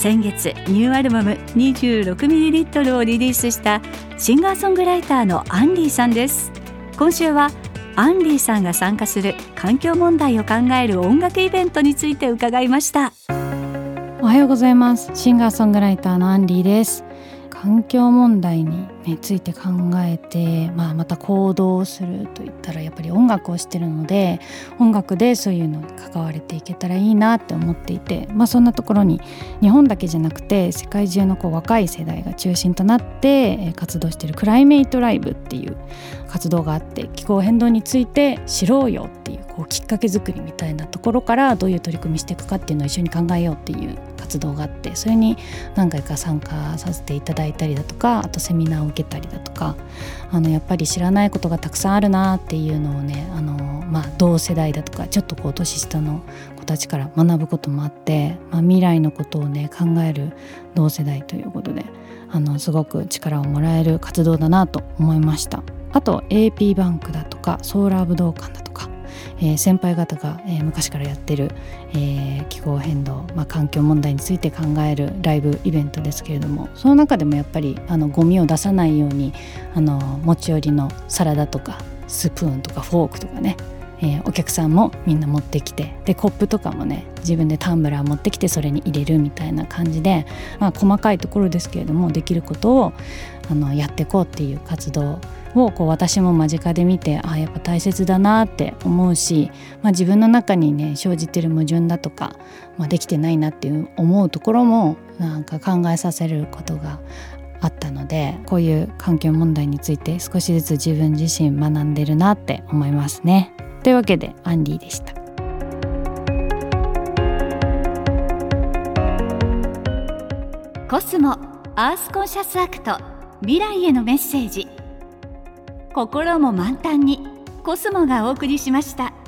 先月ニューアルバム 26ml をリリースしたシンガーソングライターのアンリーさんです。今週はアンリーさんが参加する環境問題を考える音楽イベントについて伺いました。おはようございます。シンガーソングライターのアンリーです。環境問題に、ね、ついて考えて、まあ、また行動するといったらやっぱり音楽をしてるので音楽でそういうのに関われていけたらいいなって思っていて、まあ、そんなところに日本だけじゃなくて世界中のこう若い世代が中心となって活動してるクライメイトライブっていう活動があって気候変動について知ろうよっていうこうきっかけ作りみたいなところからどういう取り組みしていくかっていうのを一緒に考えようっていう活動があってそれに何回か参加させていただいたりだとかあとセミナーを受けたりだとかあのやっぱり知らないことがたくさんあるなっていうのをねあの、まあ、同世代だとかちょっとこう年下の子たちから学ぶこともあって、まあ、未来のことをね考える同世代ということであのすごく力をもらえる活動だなと思いました。あと AP バンクだとかソーラー武道館だとかえー、先輩方が、えー、昔からやってる、えー、気候変動、まあ、環境問題について考えるライブイベントですけれどもその中でもやっぱりあのゴミを出さないようにあの持ち寄りのサラダとかスプーンとかフォークとかねえー、お客さんもみんな持ってきてでコップとかもね自分でタンブラー持ってきてそれに入れるみたいな感じで、まあ、細かいところですけれどもできることをあのやっていこうっていう活動をこう私も間近で見てあやっぱ大切だなって思うし、まあ、自分の中にね生じてる矛盾だとか、まあ、できてないなっていう思うところもなんか考えさせることがあったのでこういう環境問題について少しずつ自分自身学んでるなって思いますね。というわけで Anly でした。コスモアースコンシャスアクト未来へのメッセージ心も満タンにコスモがお送りしました。